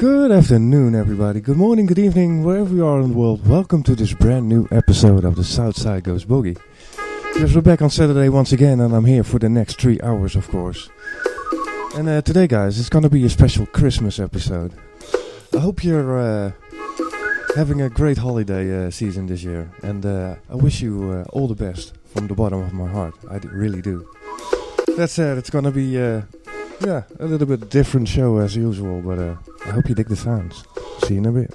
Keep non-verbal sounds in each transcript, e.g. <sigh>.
Good afternoon, everybody. Good morning, good evening, wherever you are in the world. Welcome to this brand new episode of the South Side Goes Boogie. Yes, we're back on Saturday once again, and I'm here for the next three hours, of course. And uh, today, guys, it's gonna be a special Christmas episode. I hope you're uh, having a great holiday uh, season this year, and uh, I wish you uh, all the best from the bottom of my heart. I really do. That said, it's gonna be uh, yeah a little bit different show as usual, but uh, I hope you dig the sounds. See you in a bit.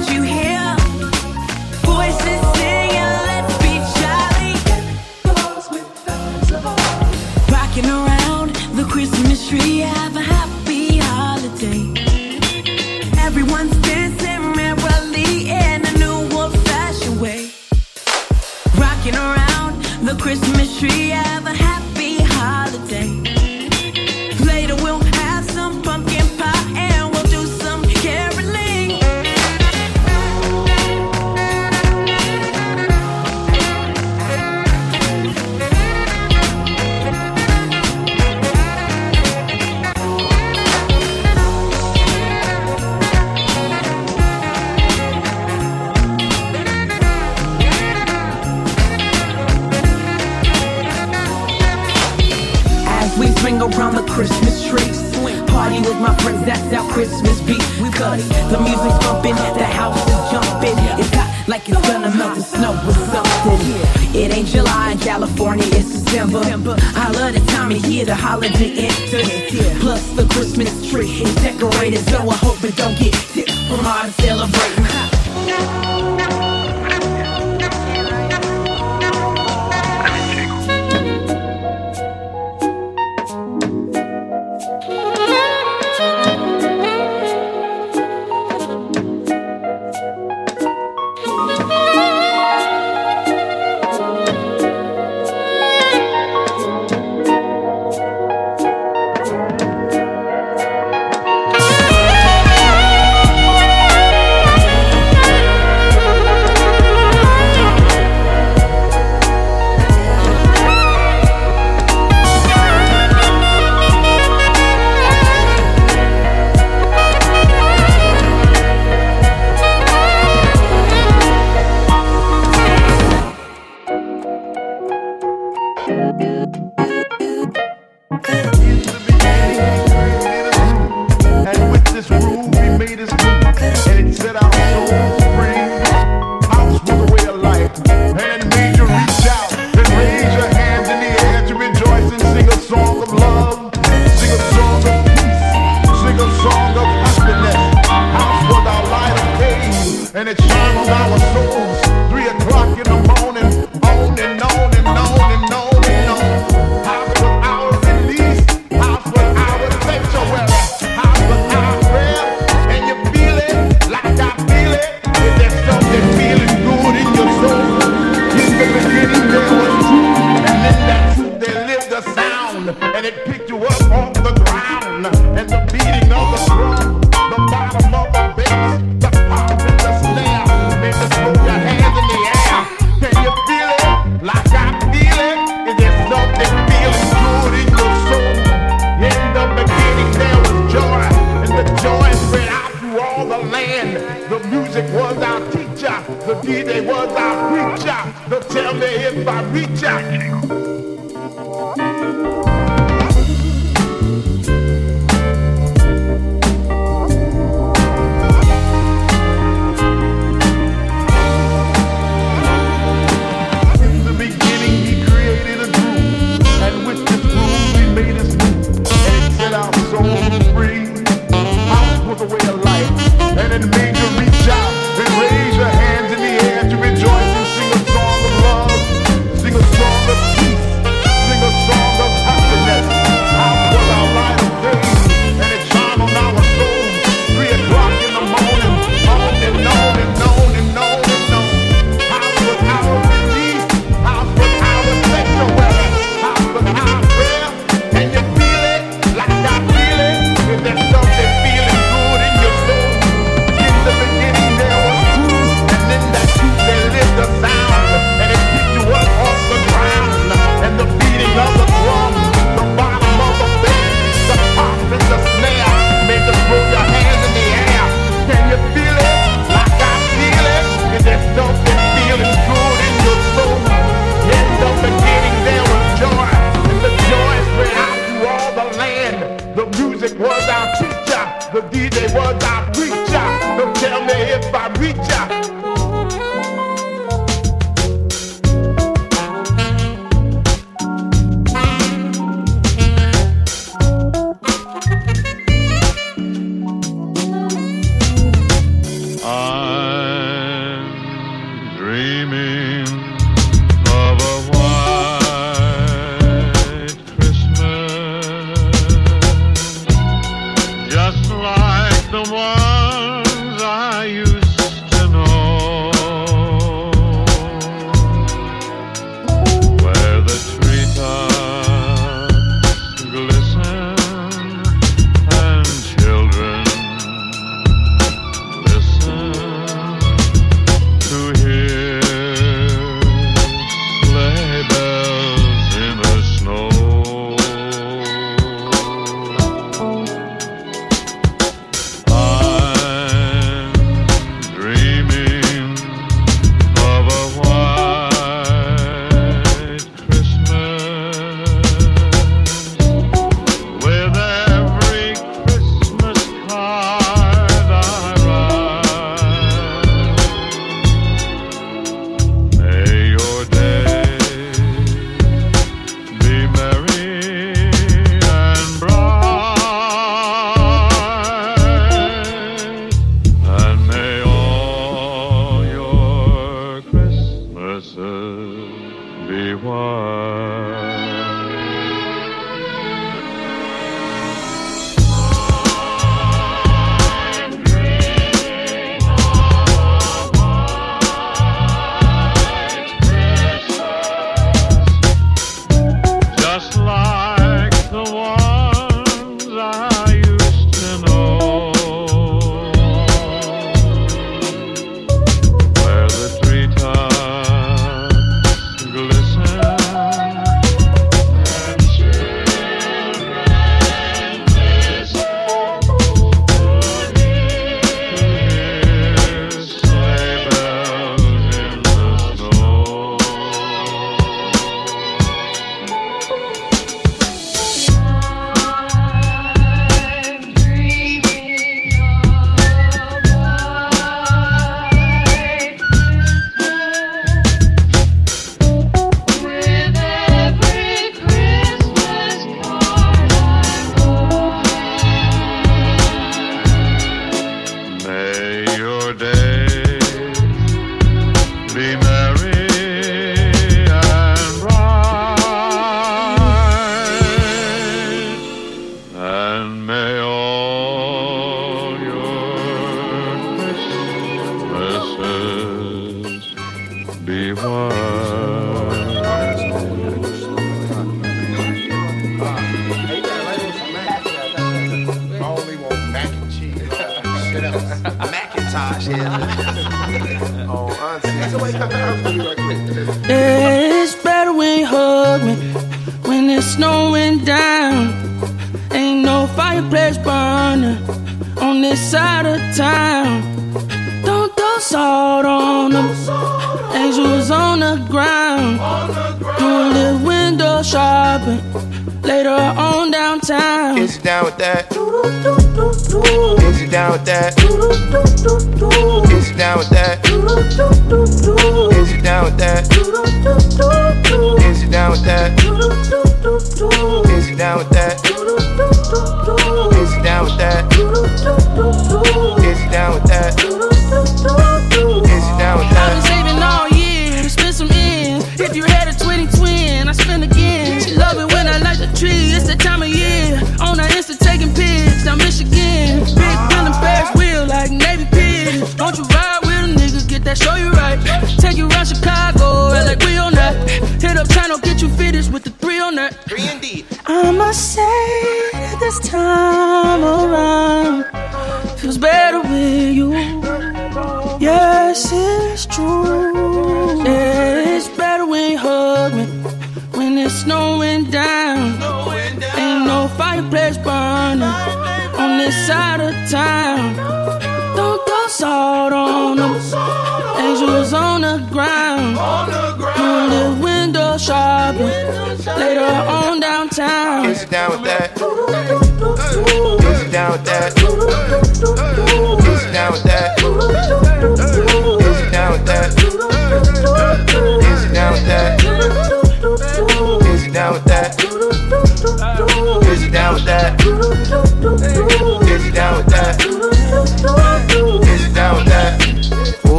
Once you hear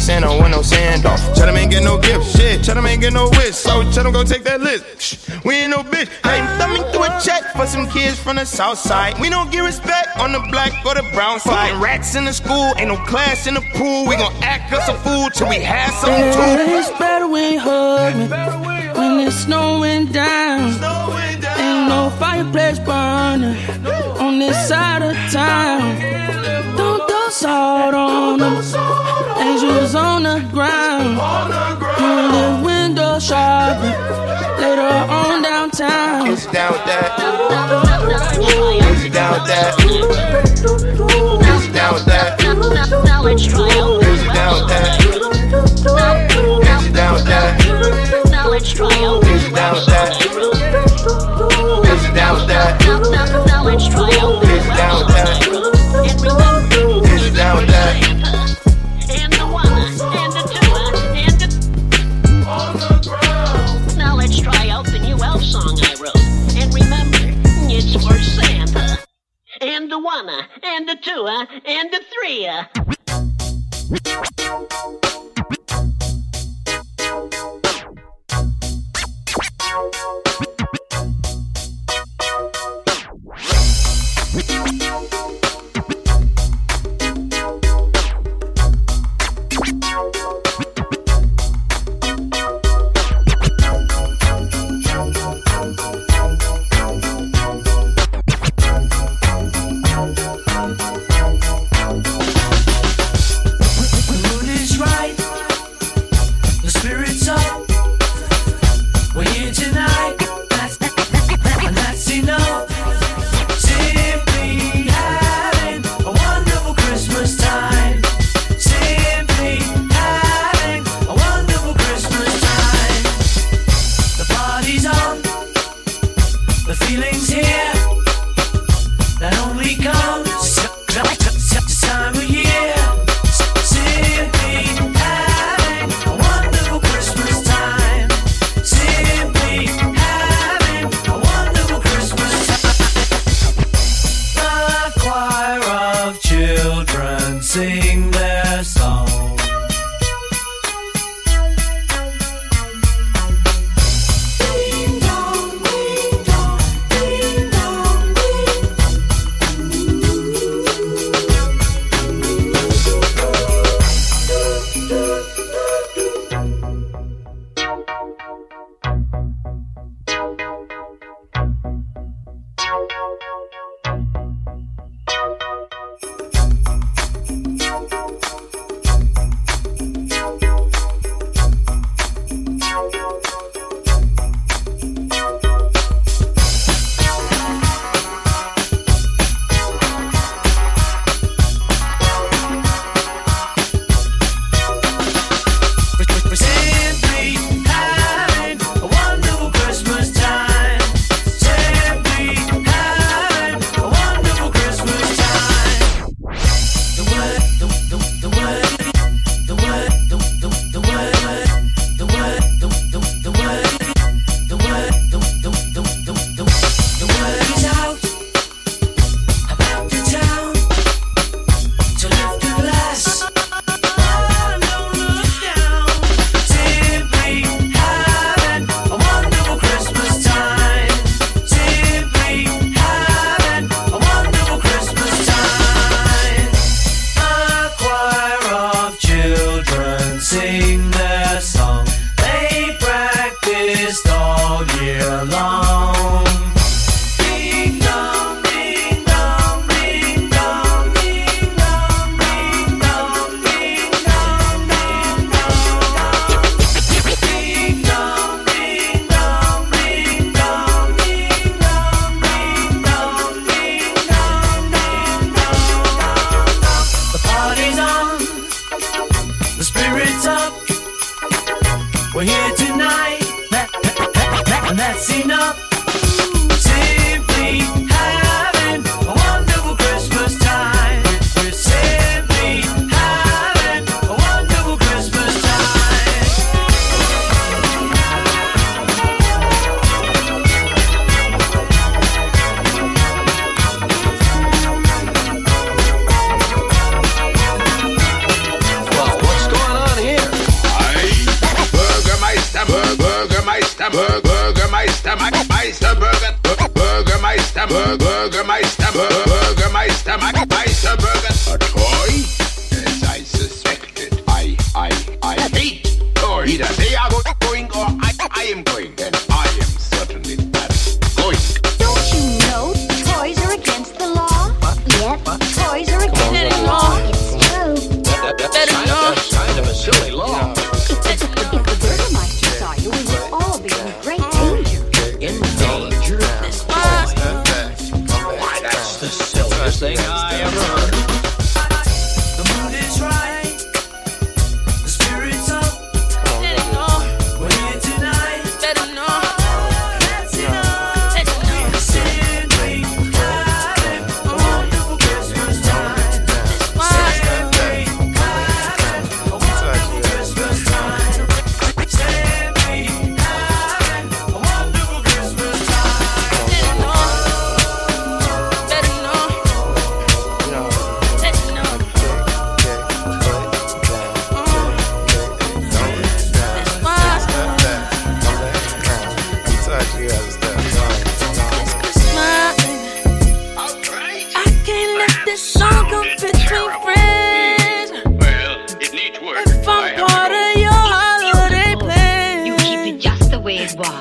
saying I want no sand off. Tell ain't get no gifts, shit. Tell ain't get no wish, so tell go take that list. We ain't no bitch. Hey, thumbing through a check for some kids from the south side. We don't get respect on the black or the brown side. Fucking rats in the school, ain't no class in the pool. We gon' act us a fool till we have some too. It's better when you when it's snowing down. Ain't no fireplace burning on this side of town. was on the ground. Through the window shopping. Later on downtown. It's down that. It's down that. It's down that.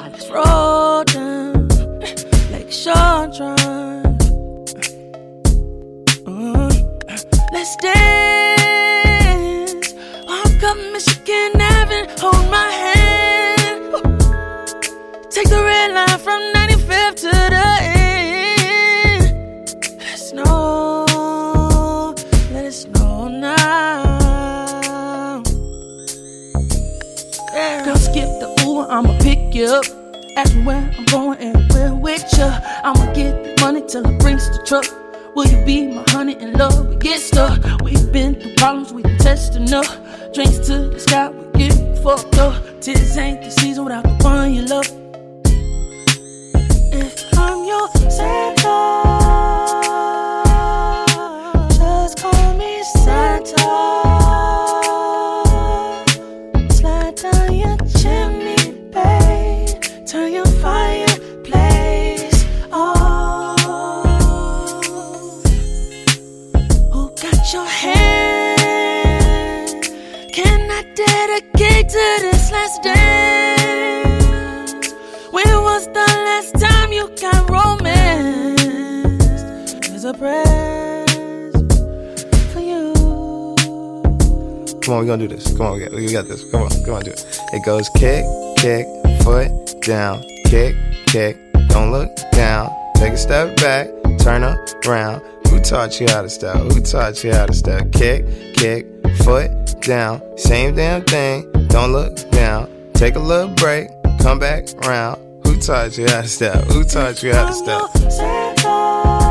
Was. roll down like Sean Tron. Uh, let's dance. Walk up Michigan Avenue, hold my hand. You up. Ask me where I'm going and where with ya. I'ma get the money till it brings the truck. Will you be my honey and love? We get stuck. We've been through problems, we been testing up. Drinks to the sky, we get fucked up. Tis ain't the season without the one you love. If I'm your Santa, to this last dance? When was the last time you got romance? There's a present for you. Come on, we're gonna do this. Come on, we got, we got this. Come on, come on, do it. It goes kick, kick, foot down, kick, kick. Don't look down. Take a step back, turn around. Who taught you how to step? Who taught you how to step? Kick, kick, foot down. Same damn thing. Don't look down. Take a little break, come back round. Who taught you how to step? Who taught you how to step?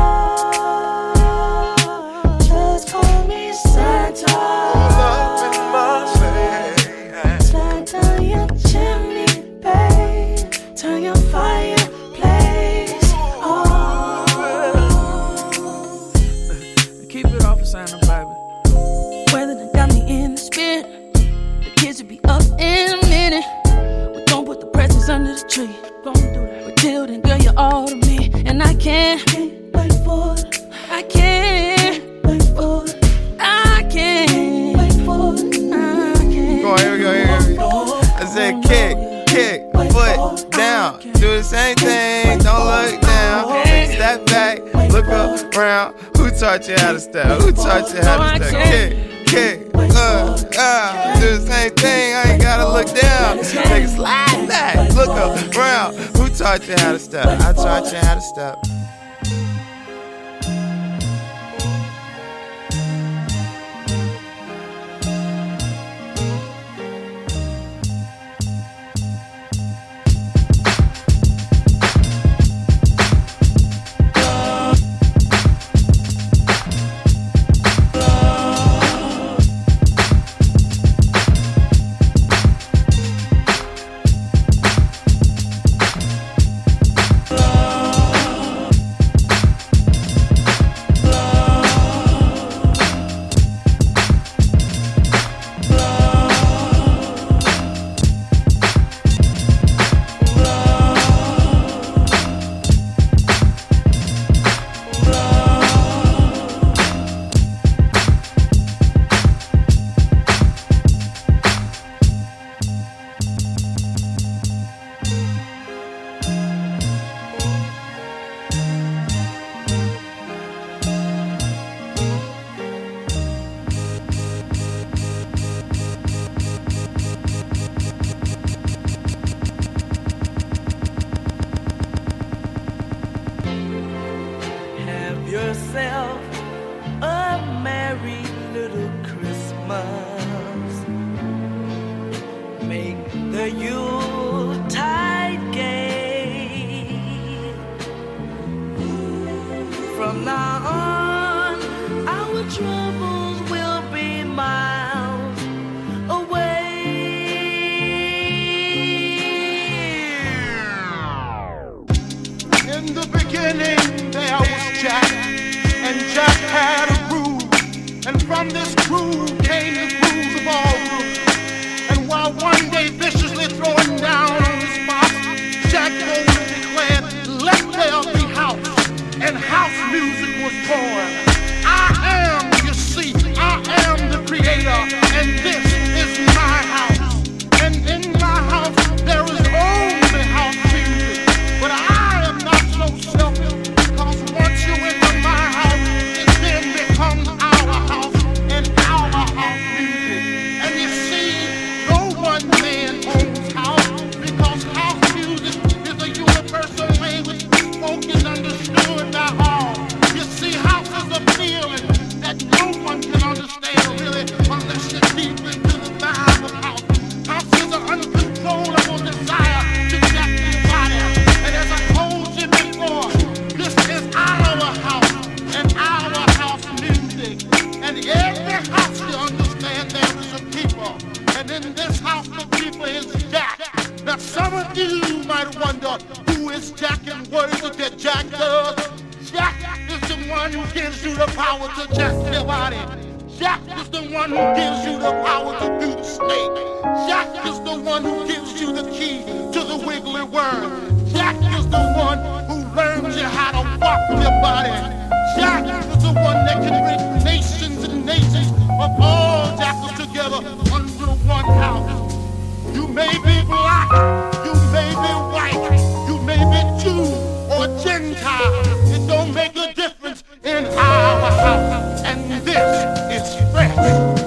Under the tree. Gon' do that. But till then, girl, you're all to me. And I can't, can't wait for it. I can't wait for it. I can't wait for it. I can't. Come on, here we go, here we go. I said kick, kick, foot down. Do the same thing, don't look down. Step back, look up around. Who taught you how to step? Who taught you how to step? Kick, kick, uh, uh. Do the same thing, I ain't gotta look down. Take a slide back, look around. Who taught you how to step? I taught you how to step. And every house you understand there is a people. And in this house the people is Jack. Now some of you might wonder who is Jack and what is it that Jack does? Jack is the one who gives you the power to jack your body. Jack is the one who gives you the power to do the snake. Jack is the one who gives you the key to the wiggly worm. Jack is the one who learns you how to walk with your body. Jack is the one that can bring nations nations of all jackals together under one house. You may be black, you may be white, you may be Jew or Gentile. It don't make a difference in our house. And this is fresh.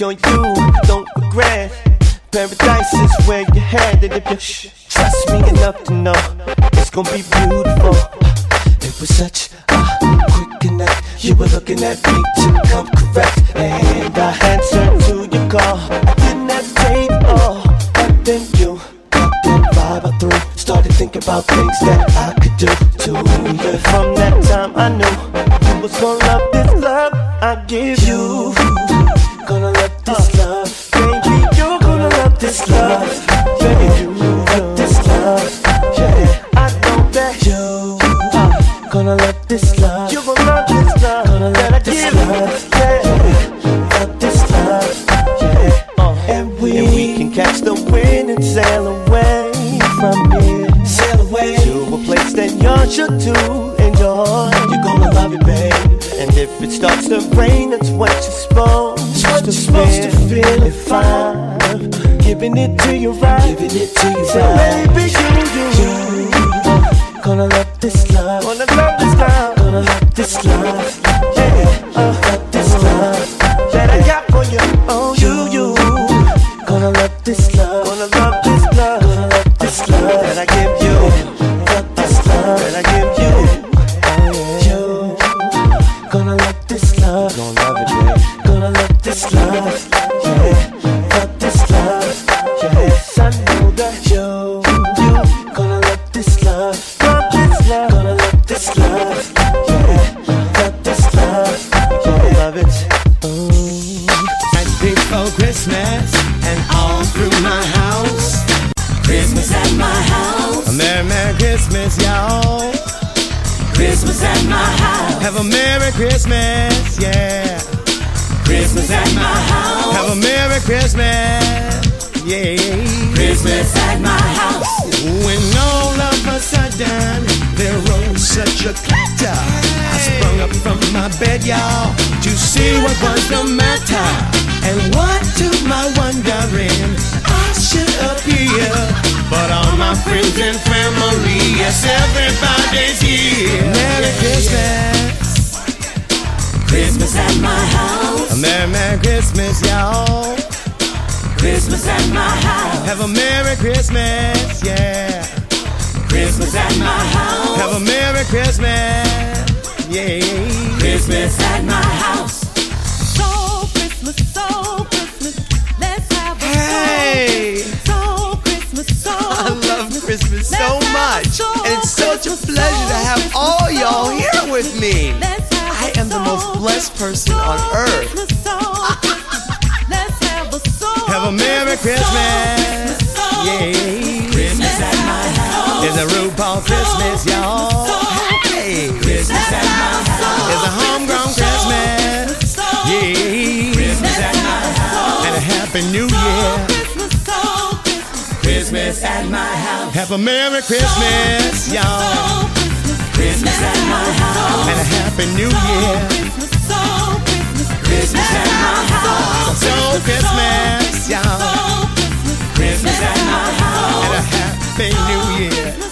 And Christmas at my house. Have a Merry Christmas, yeah. Christmas at my house. When all of a sudden there rose such a clatter, I sprung up from my bed, y'all, to see what was the matter. And what to my wondering, I should appear. But all my friends and family, yes, everybody's here. Merry Christmas. Christmas at my house. A Merry, Merry Christmas, y'all. Christmas at my house. Have a Merry Christmas, yeah. Christmas at my house. Have a Merry Christmas, yeah. Christmas at my house. So Christmas, so Christmas, let's have a Hey! so Christmas, so I love Christmas so much, and it's such a pleasure to have all y'all here with me. I am the most blessed person on earth. Have a Merry Christmas, yeah. Christmas at my house. It's a RuPaul Christmas, y'all. Hey, Christmas at my house. It's a homegrown Christmas, yeah. Christmas at my house. And a Happy New Year. Christmas at my house. Have a Merry Christmas, y'all. Christmas at my house. And a Happy New Year. Christmas at my house. So Christmas, y'all. Christmas at my house. And a Happy New Year.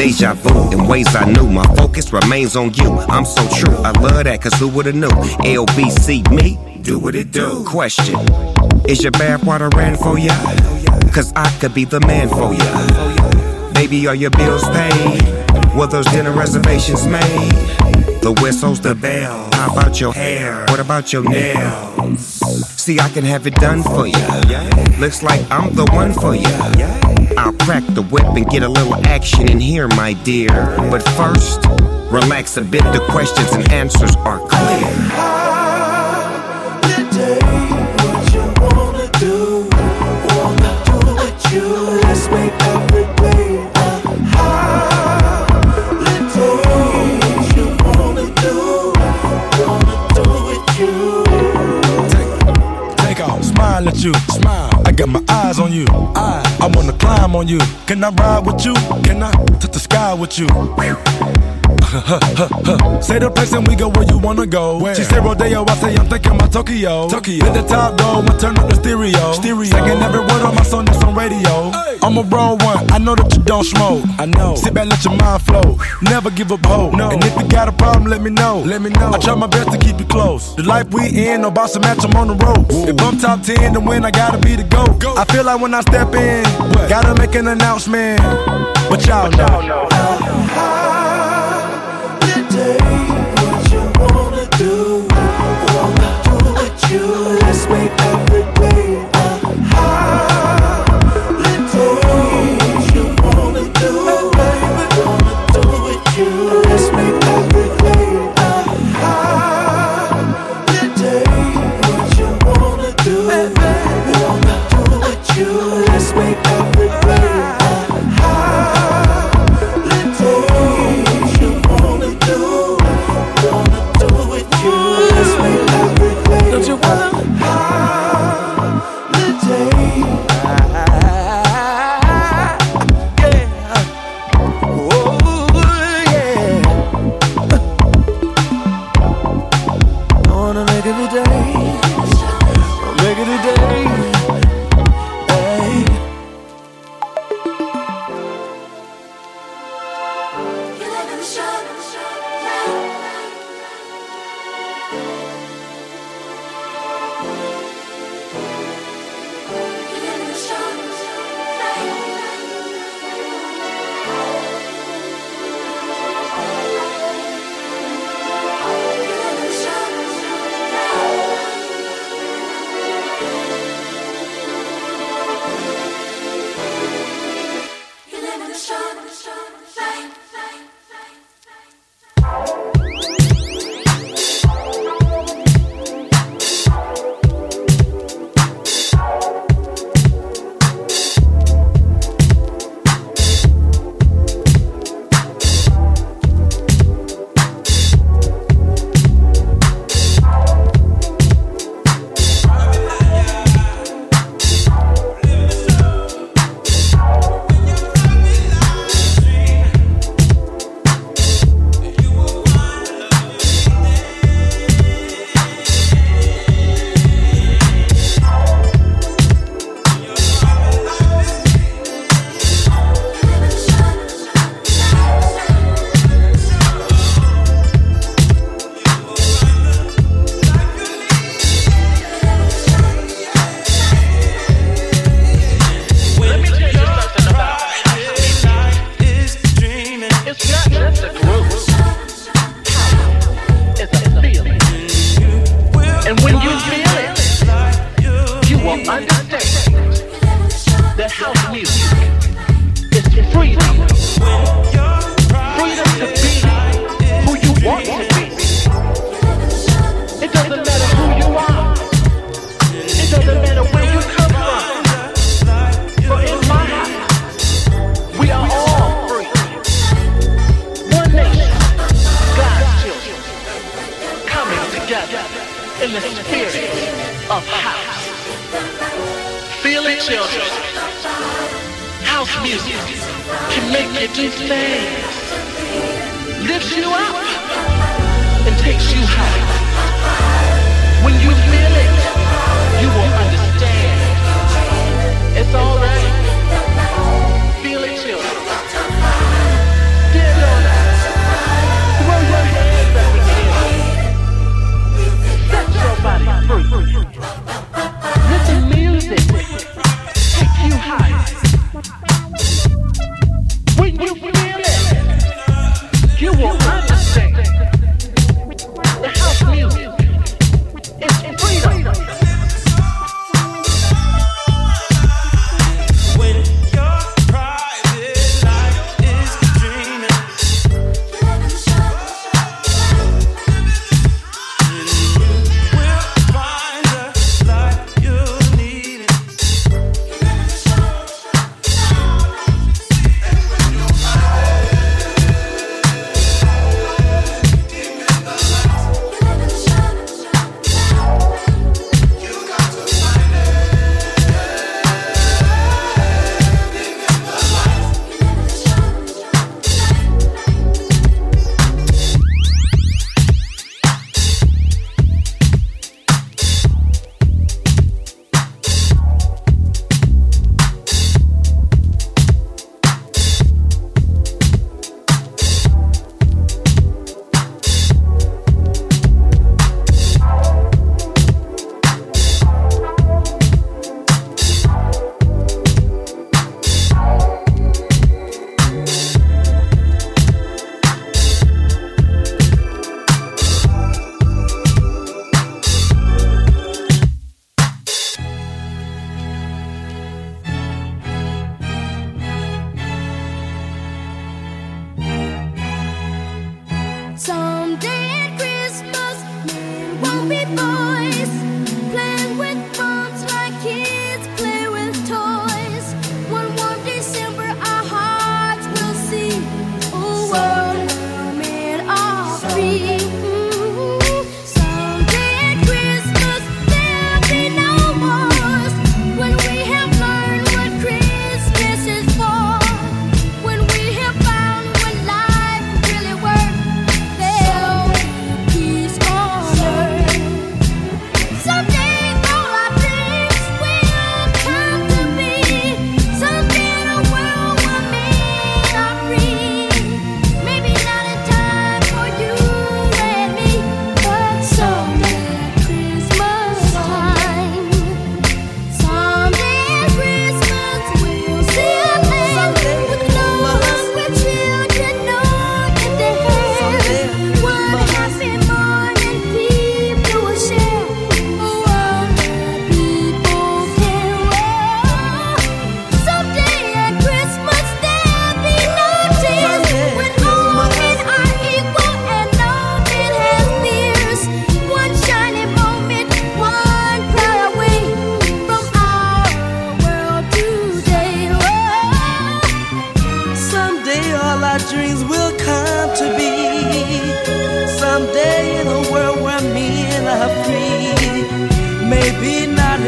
Deja vu in ways I knew. My focus remains on you. I'm so true. I love that, cause who would've knew? LBC me, do what it do. Question Is your bathwater ran for ya? Cause I could be the man for ya. Baby, are your bills paid? Were those dinner reservations made? The whistle's the bell. How about your hair? What about your nails? See, I can have it done for ya. Looks like I'm the one for ya. I'll crack the whip and get a little action in here, my dear. But first, relax a bit. The questions and answers are clear. Take off, smile at you, smile. I got my eyes on you. I, I wanna climb on you. Can I ride with you? Can I touch the sky with you? <laughs> Say the place and we go where you wanna go. She say Rodeo, I say I'm thinking about Tokyo. Tokyo. Hit the top though, I turn up the stereo. Stereo. Singing every word on my song that's on radio. I'm a bro one, I know that you don't smoke. I know. Sit back, let your mind flow. Never give up hope. No. And if you got a problem, let me know. Let me know. I try my best to keep you close. The life we in, no boss to match, I'm on the road. If I'm top 10 to win, I gotta be the GOAT. I feel like when I step in, gotta make an announcement. But y'all know. Let's make every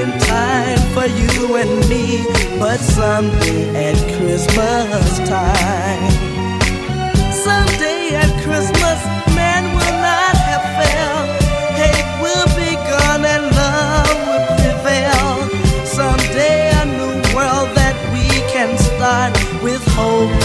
in time for you and me, but someday at Christmas time. Someday at Christmas, man will not have failed. Hate will be gone and love will prevail. Someday a new world that we can start with hope.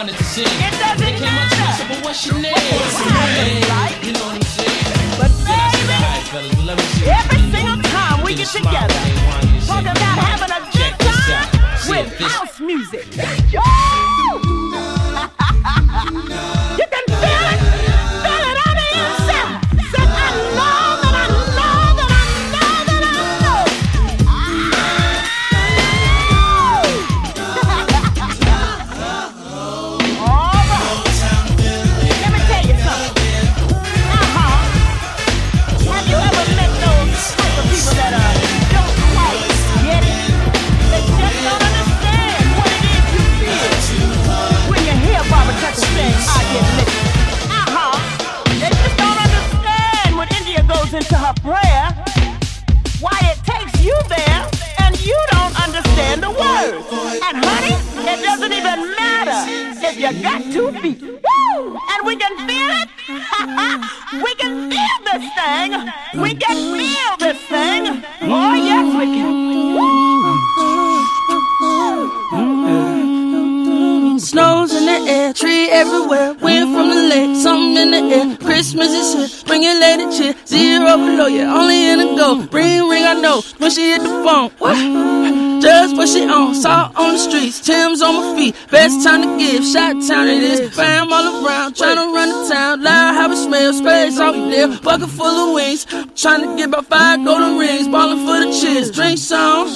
Wanted to sing. It doesn't they came up to me and said, "But what's your name?" Hey, you know what I'm saying? But then I said, "All right, fellas, well, let me see." Every single time we get together, and they wanted to say, talking about having a good time with house music. Everywhere, from the lake, something in the air. Christmas is here, bring your lady cheer. Zero below you, only in a go. Ring, ring, I know when she hit the phone. What? Just what she on, saw on the streets, Tim's on my feet. Best time to give, shot town it is. Fam all around, tryna run the town. Loud how it smells, sprays off there, bucket full of wings. Tryna get about five golden rings, ballin' for the cheers. Drink some,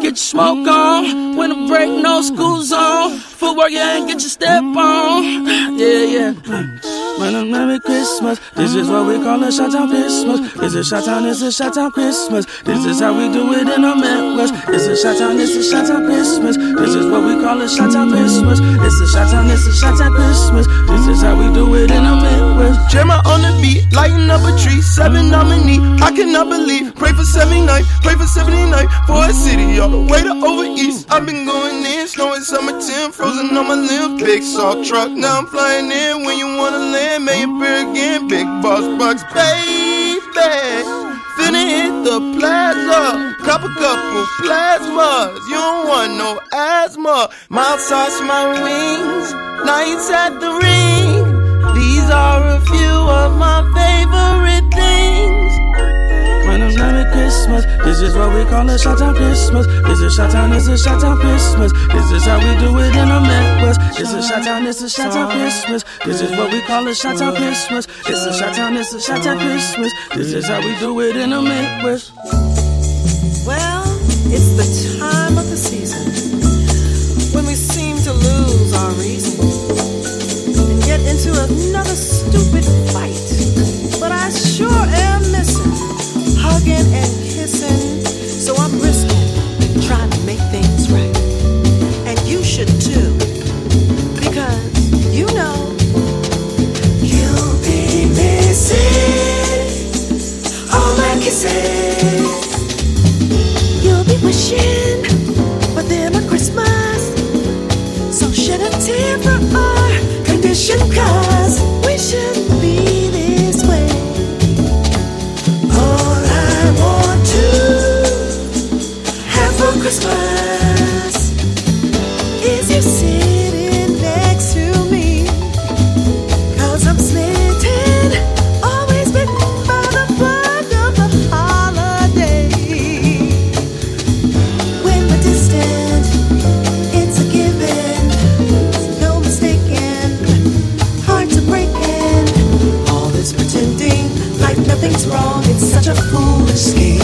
get your smoke on. When the break, no school zone. Footwork, yeah, and get your step on. Yeah, yeah. Man, I'm Merry Christmas. This is what we call a shot town Christmas. This is shot town, it's a shot town Christmas. This is how we do it in the Midwest. This is shot town, it's a shot town Christmas. This is what we call a shot town Christmas. This is shot town, it's a shot town Christmas. This is how we do it in the Midwest. Gemma on the beat, lighting up a tree, seven nominee. I cannot believe. Pray for 79, pray for 79 for a city all the way to over east. I've been going in, snow in summer 10, frozen on my limbs. Big salt truck, now I'm flying in. When you wanna land, may it be again. Big boss bucks, baby. Finna hit the plaza, couple couple plasmas. You don't want no asthma. Mouth sauce my wings, nights at the ring. These are a few of my favorite Christmas. This is what we call a shot Christmas. This is shot it's a shot Christmas. This is how we do it in the Midwest. This is shot it's a shot Christmas. This is what we call a shot Christmas. It's a shot it's a shot Christmas. This is how we do it in the Midwest. Well, it's the time of the season when we seem to lose our reason and get into another stupid should too, because you know you'll be missing all my kisses. You'll be wishing for them a Christmas. So shed a tear for our condition, cause we shouldn't be this such a fool escape.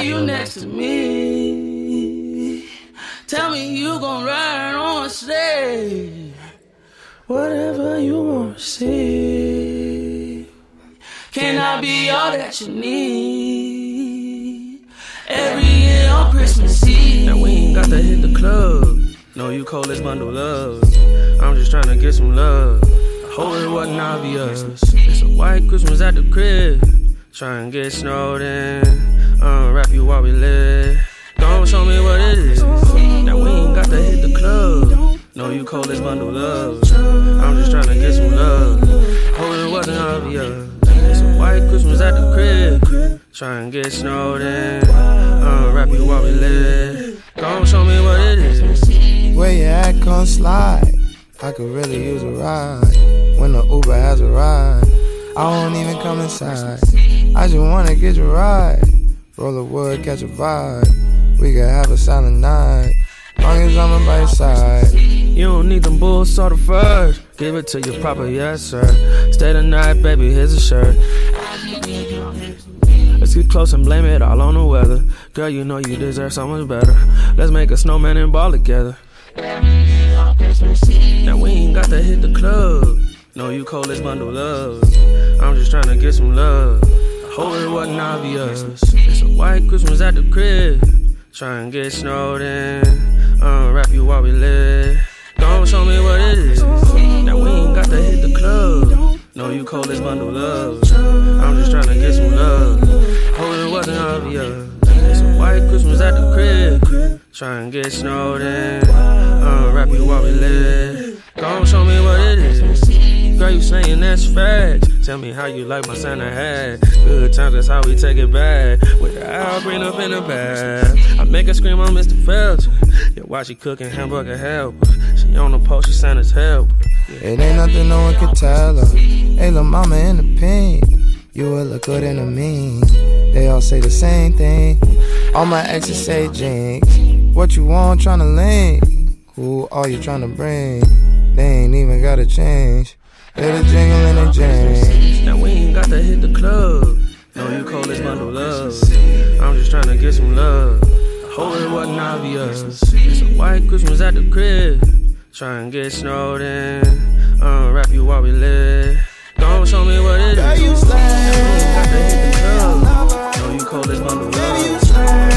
You next to me. Tell me you gon' ride on sleigh. Whatever you wanna see. Can I be all that you need? Every year on Christmas Eve. Now we ain't got to hit the club. No, you call this bundle love. I'm just trying to get some love. I hope it wasn't obvious. It's a white Christmas at the crib. Try and get snowed in. You while we live. Don't show me what it is. Now we ain't got to hit the club. No, you call this bundle love. I'm just trying to get some love. Hope it wasn't obvious. It's a white Christmas at the crib. Try and get snowed in. Unwrap you while we live. Don't show me what it is. Where you at, come slide. I could really use a ride. When the Uber has a ride, I won't even come inside. I just wanna get you right. Roll the wood, catch a vibe. We could have a silent night. Long as I'm by your side. You don't need them bulls first. Give it to you proper, yes sir. Stay the night, baby. Here's a shirt. Let's get close and blame it all on the weather. Girl, you know you deserve so much better. Let's make a snowman and ball together. Now we ain't got to hit the club. No, you call this bundle love. I'm just trying to get some love. I hope it wasn't obvious. White Christmas at the crib. Try and get snowed in. Unwrap you while we live. Don't show me what it is. Now we ain't got to hit the club. No, you call this bundle love. I'm just trying to get some love. Hope it wasn't obvious. It's a white Christmas at the crib. Try and get snowed in. Unwrap you while we live. Don't show me what it is. Girl, you saying that's facts. Tell me how you like my Santa hat. Good times, that's how we take it back. With the Al Green up in the bag. I make her scream on Mr. Phelps. Yeah, while she cooking hamburger help. She on the post, she Santa's help. It ain't nothing no one can tell her. Hey, lil' mama in the pink. You will look good in a mean. They all say the same thing. All my exes say jinx. What you want, tryna link? Who are you tryna bring? They ain't even gotta change. The jingle and the change. Now we ain't got to hit the club. No, you call this bundle love. I'm just trying to get some love. Hope it wasn't obvious. It's a white Christmas at the crib. Try and get snowed in. Unwrap you while we live. Don't show me what it is. Now we ain't got to hit the club. No, you call this bundle love.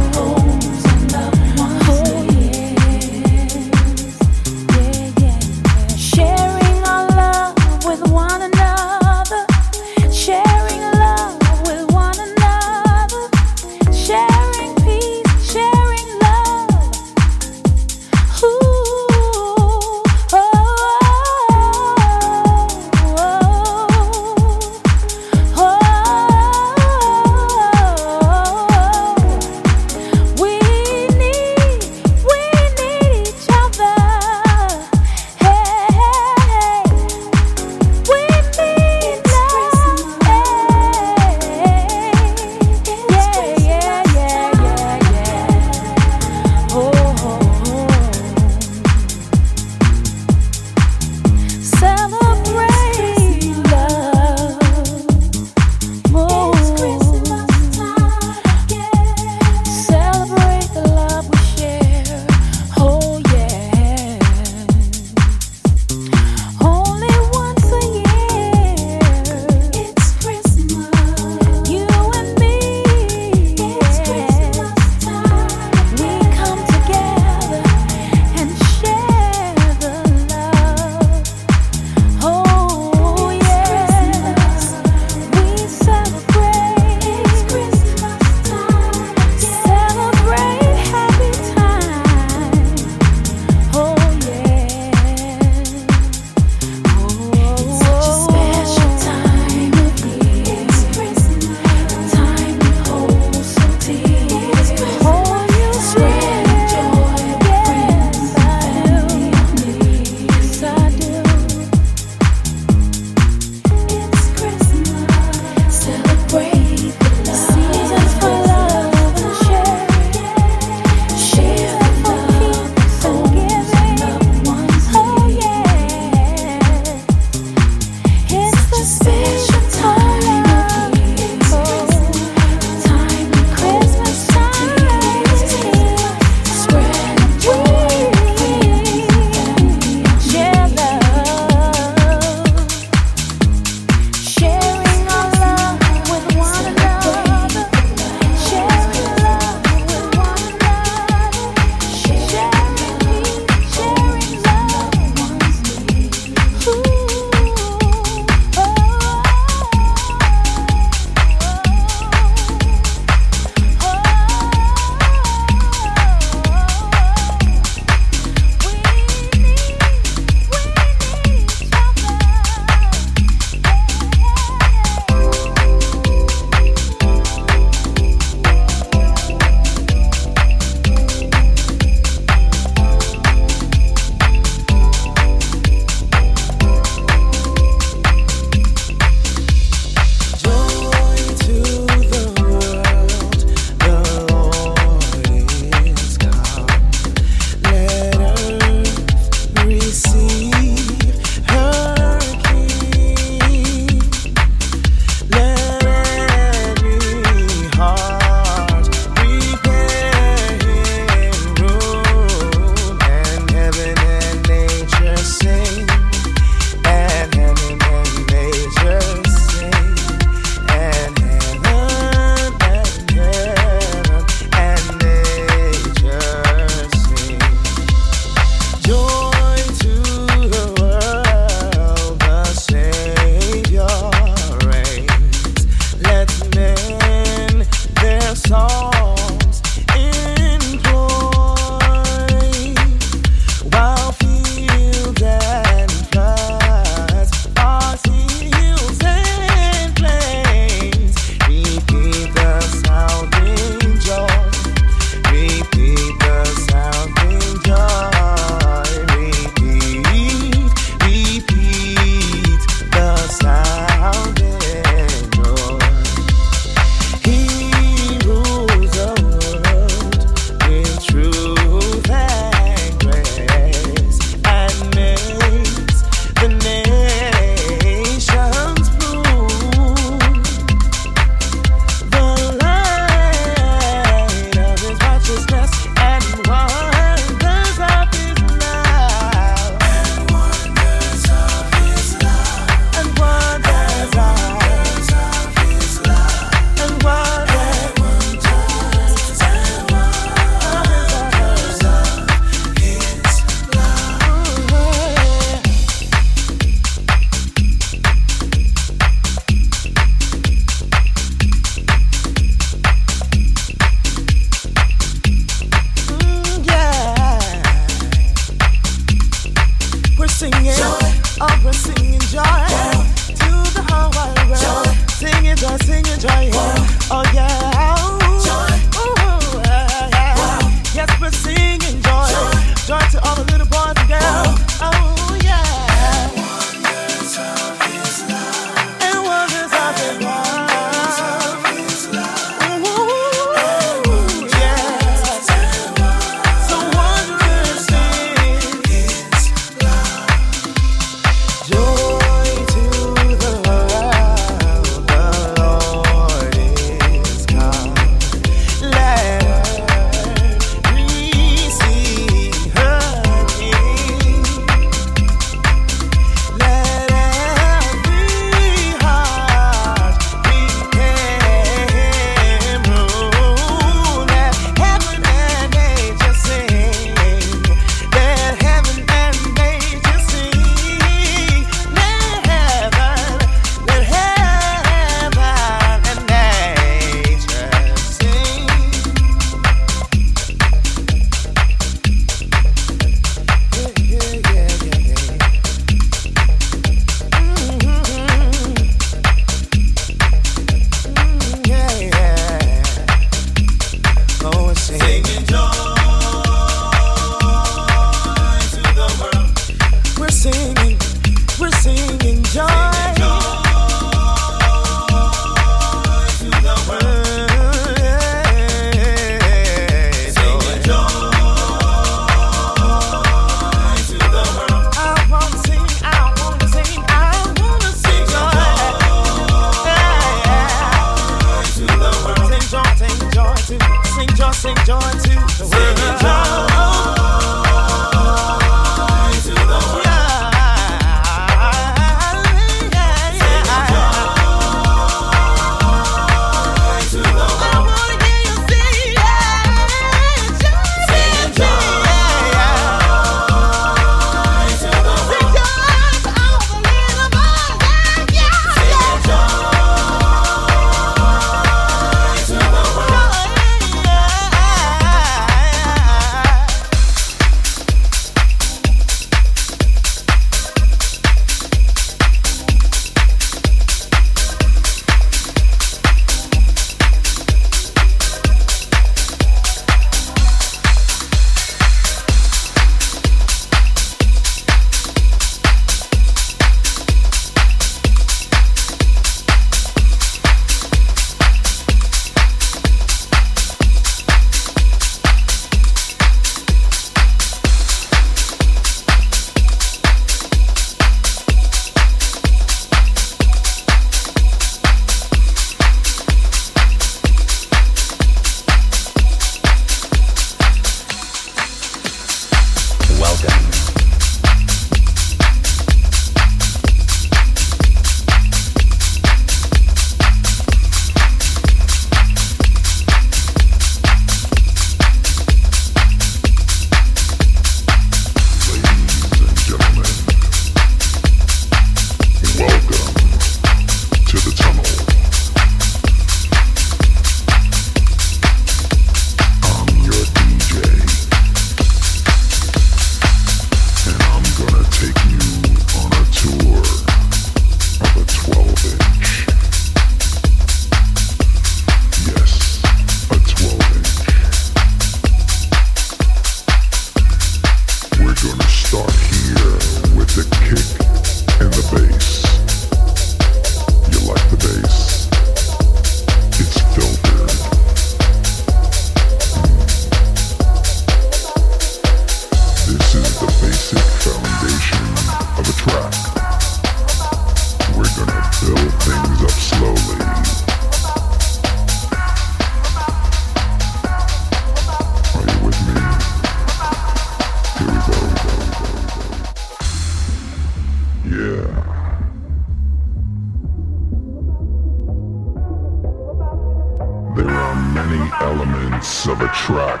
a track.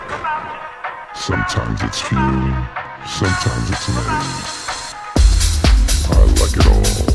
Sometimes it's few, sometimes it's many. I like it all.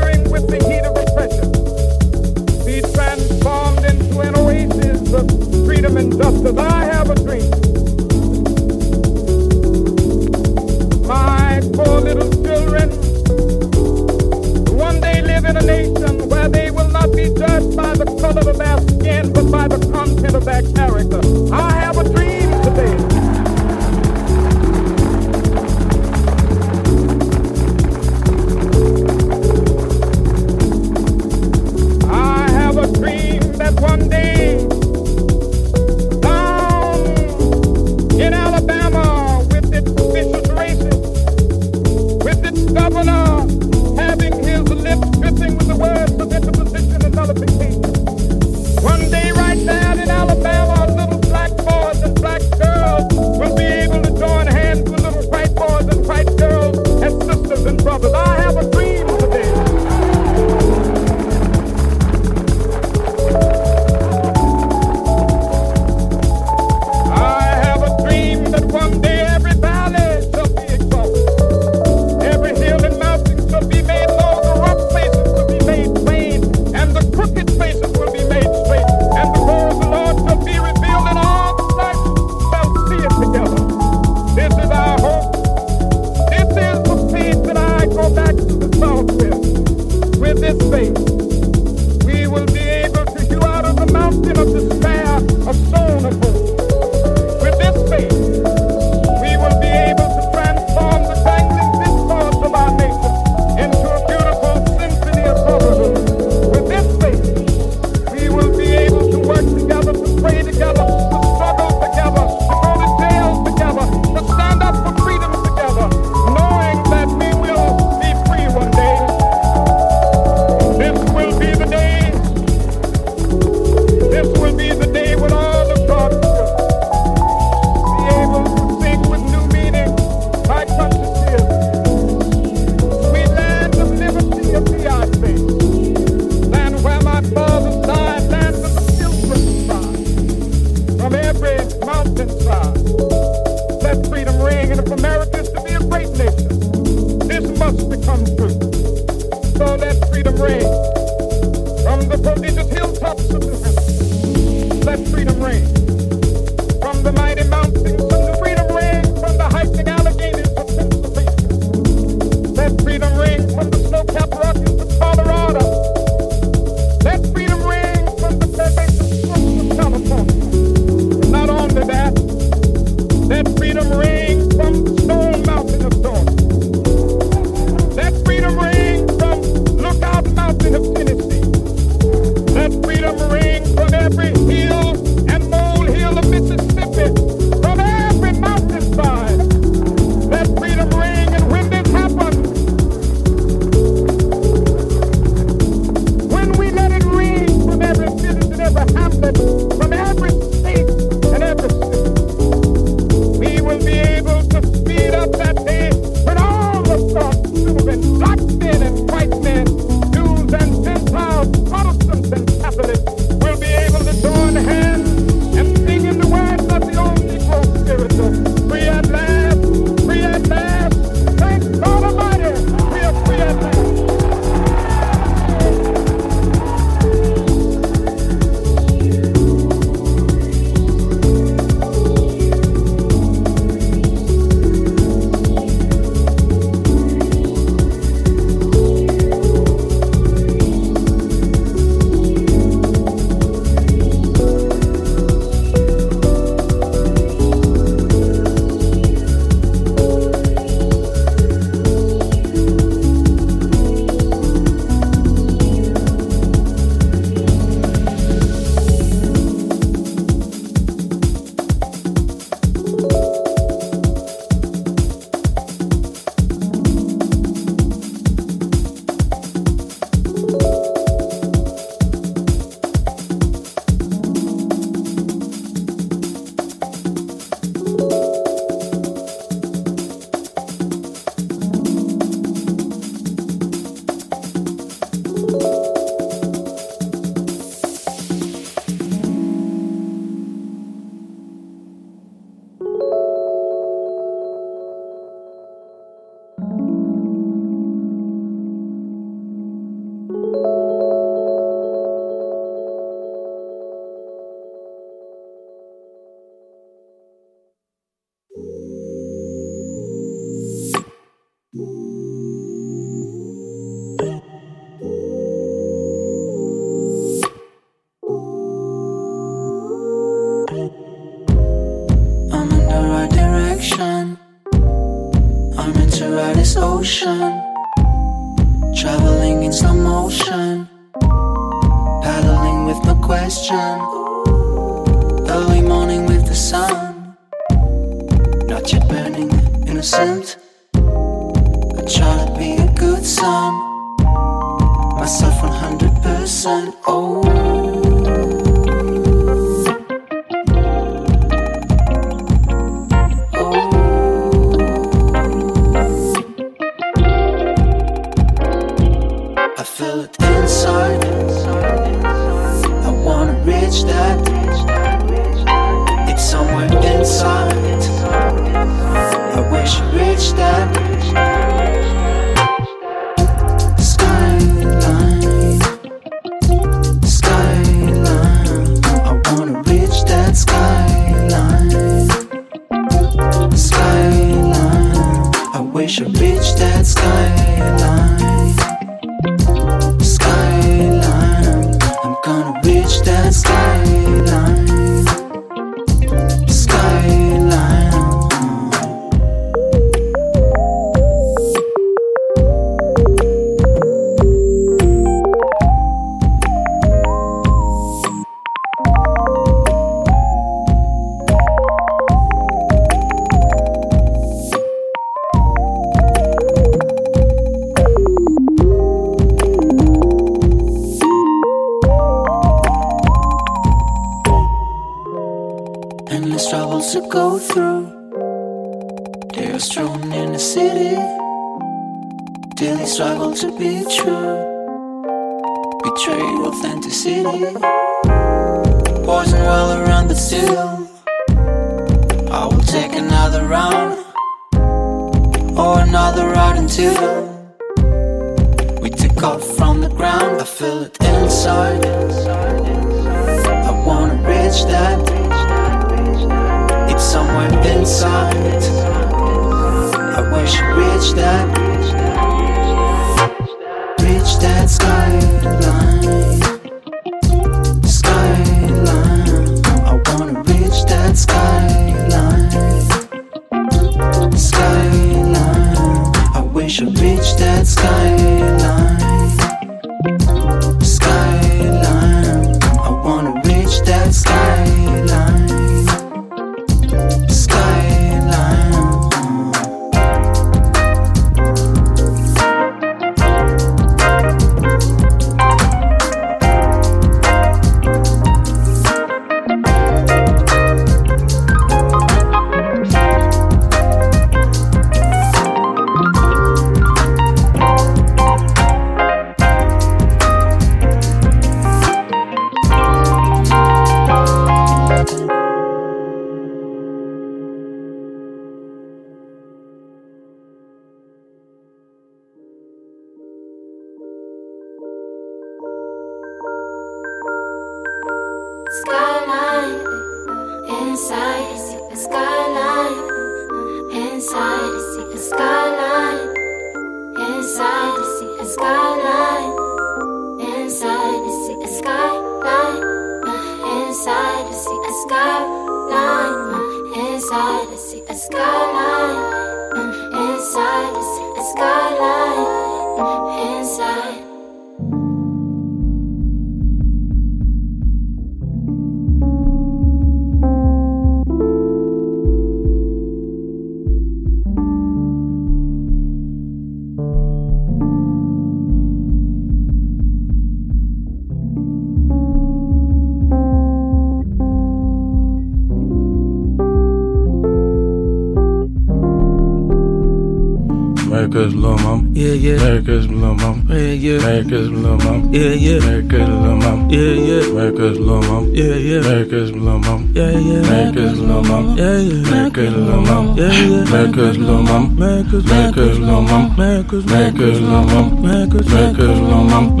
yeah, yeah. America's little mom, yeah, yeah. America's little mom, yeah, yeah. America's little mom, yeah, yeah. America's little mom, yeah, yeah. America's little mom, yeah, yeah. America's little mom, America's America's little mom, America's America's little mom, America's America's little mom.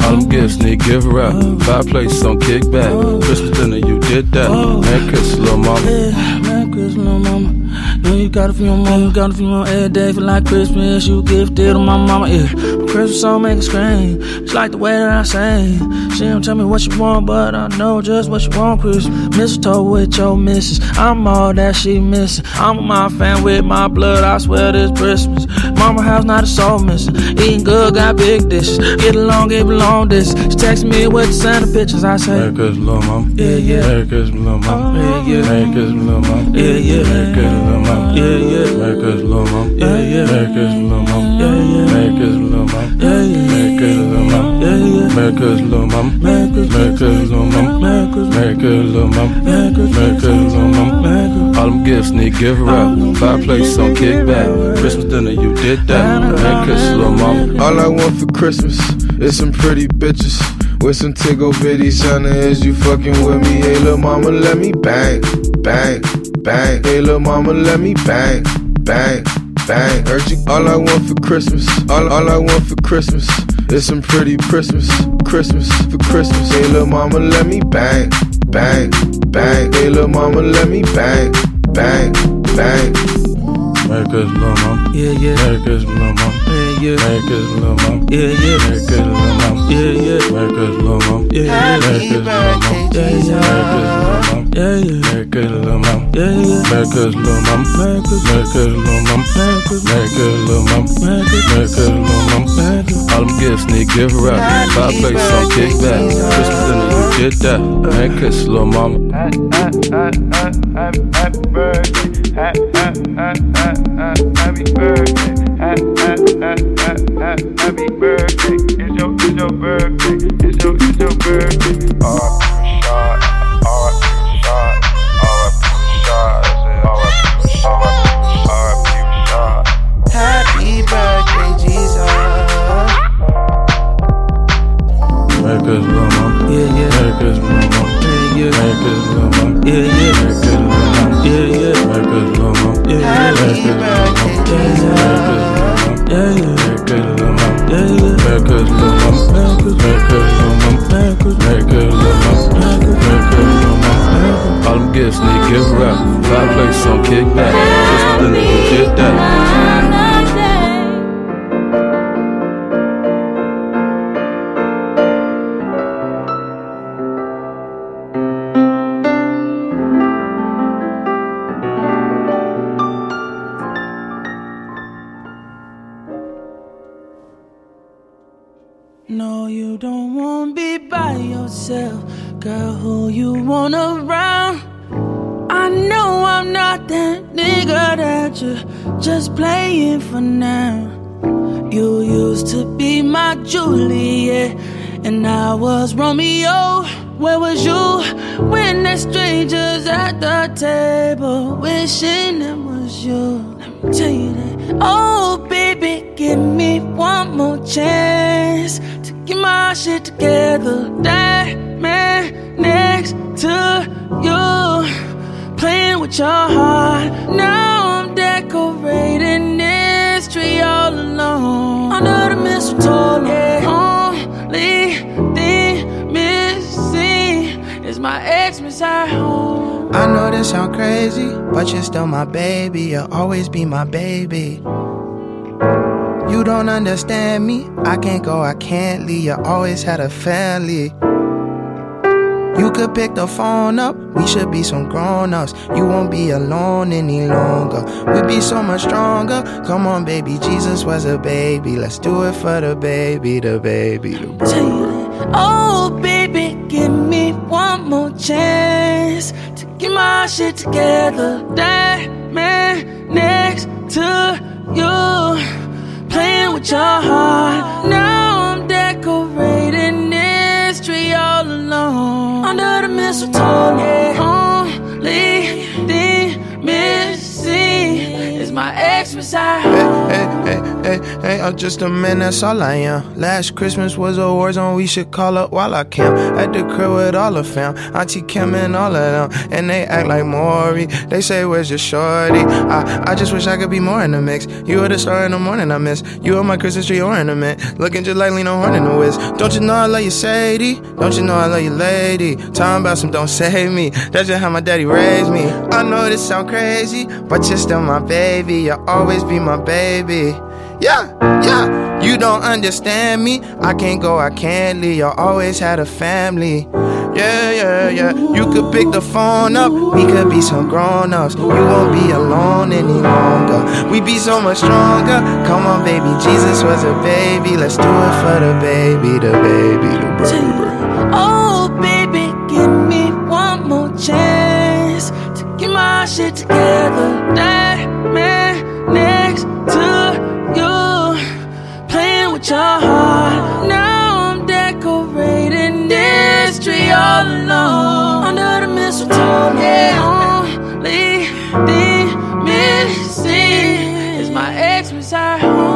I'm gifts, need give her up. Fireplace on kickback. Christmas dinner, you did that. America's little mama. Christmas, little mama. You know you got it from your mama, you got it from your mama every day. Feel like Christmas, you gifted to my mama. Yeah, Christmas song make it scream. It's like the way that I sing. She don't tell me what she want, but I know just what she want, Christmas. Mistletoe with your missus. I'm all that she missing. I'm my fam with my blood, I swear this Christmas. Mama house not a soul missing. Eating good, got big dishes. Get along, get along this. She text me with the Santa pictures. I say, Merry Christmas, little mama. Oh, yeah, yeah. Merry Christmas, little mama. Yeah, yeah. Merry Christmas, little mama. Yeah, yeah. Merry Christmas, little mama. Yeah, yeah. Merry Christmas, little mama. Yeah, yeah. Merry Christmas, little mama. Yeah, yeah. Merry Christmas, Yeah. Little mama. Christmas. Little mama. Christmas. Little mama. Christmas. Little mama. All them gifts need give her out. Fireplace on kickback. Christmas dinner, you did that. Christmas, little mama. All I want for Christmas is some pretty bitches. With some tickle bitty Santa is you fucking with me. Hey lil' mama, let me bang, bang, bang. Hey lil' mama, let me bang, bang, bang. You. All I want for Christmas, all, all I want for Christmas is some pretty Christmas, Christmas for Christmas. Hey lil' mama, let me bang, bang, bang. Hey lil' mama, let me bang, bang, bang. Merry Christmas, little mama. Yeah, yeah. Merry Christmas, little mama. Yeah, yeah. Merry Christmas, little mama. Yeah, yeah. Merry Christmas, little mama. Yeah, yeah. Merry Christmas, little mama. Yeah, yeah. Merry Christmas, little mama. Yeah, yeah. Merry Christmas, little mama. Yeah, yeah. Merry Christmas, little mama. Yeah, yeah. Merry Christmas, little mama. Merry Christmas. Merry Christmas, little mama. Merry Merry Christmas. Christmas, little mama. Merry Christmas. All them gifts need give her up. out. Fireplace on kickback. Christmas dinner, you did that. Merry Christmas, little mama. Happy birthday, happy birthday, happy birthday. It's your, it's your birthday, On kickback. Go, I can't leave. You always had a family. You could pick the phone up. We should be some grown ups. You won't be alone any longer. We'd be so much stronger. Come on, baby. Jesus was a baby. Let's do it for the baby, the baby, the baby. Oh, baby, give me one more chance to get my shit together. That man next to you, playing with your heart. Now I'm decorating this tree all alone under the mistletoe. Yeah, only thing missing is my Xmas at home. Hey, hey, Hey, hey, I'm just a man, that's all I am. Last Christmas was a war zone, we should call up while I camp. At the crib with all the fam, Auntie Kim and all of them. And they act like Maury. They say, Where's your shorty? I, I just wish I could be more in the mix. You were the star in the morning I miss. You are my Christmas tree ornament. Looking just like Lena Horne in the Wiz. Don't you know I love you, Sadie? Don't you know I love you, lady? Talking about some don't save me. That's just how my daddy raised me. I know this sound crazy, but you're still my baby. You'll always be my baby. Yeah, yeah. You don't understand me. I can't go, I can't leave. You always had a family. Yeah, yeah, yeah. You could pick the phone up. We could be some grown ups. You won't be alone any longer. We be so much stronger. Come on, baby. Jesus was a baby. Let's do it for the baby, the baby, the baby. Oh, baby, give me one more chance to get my shit together. That man next to playing your heart. Now I'm decorating this tree all alone under the mistletoe. Yeah, only thing missing is my ex beside home.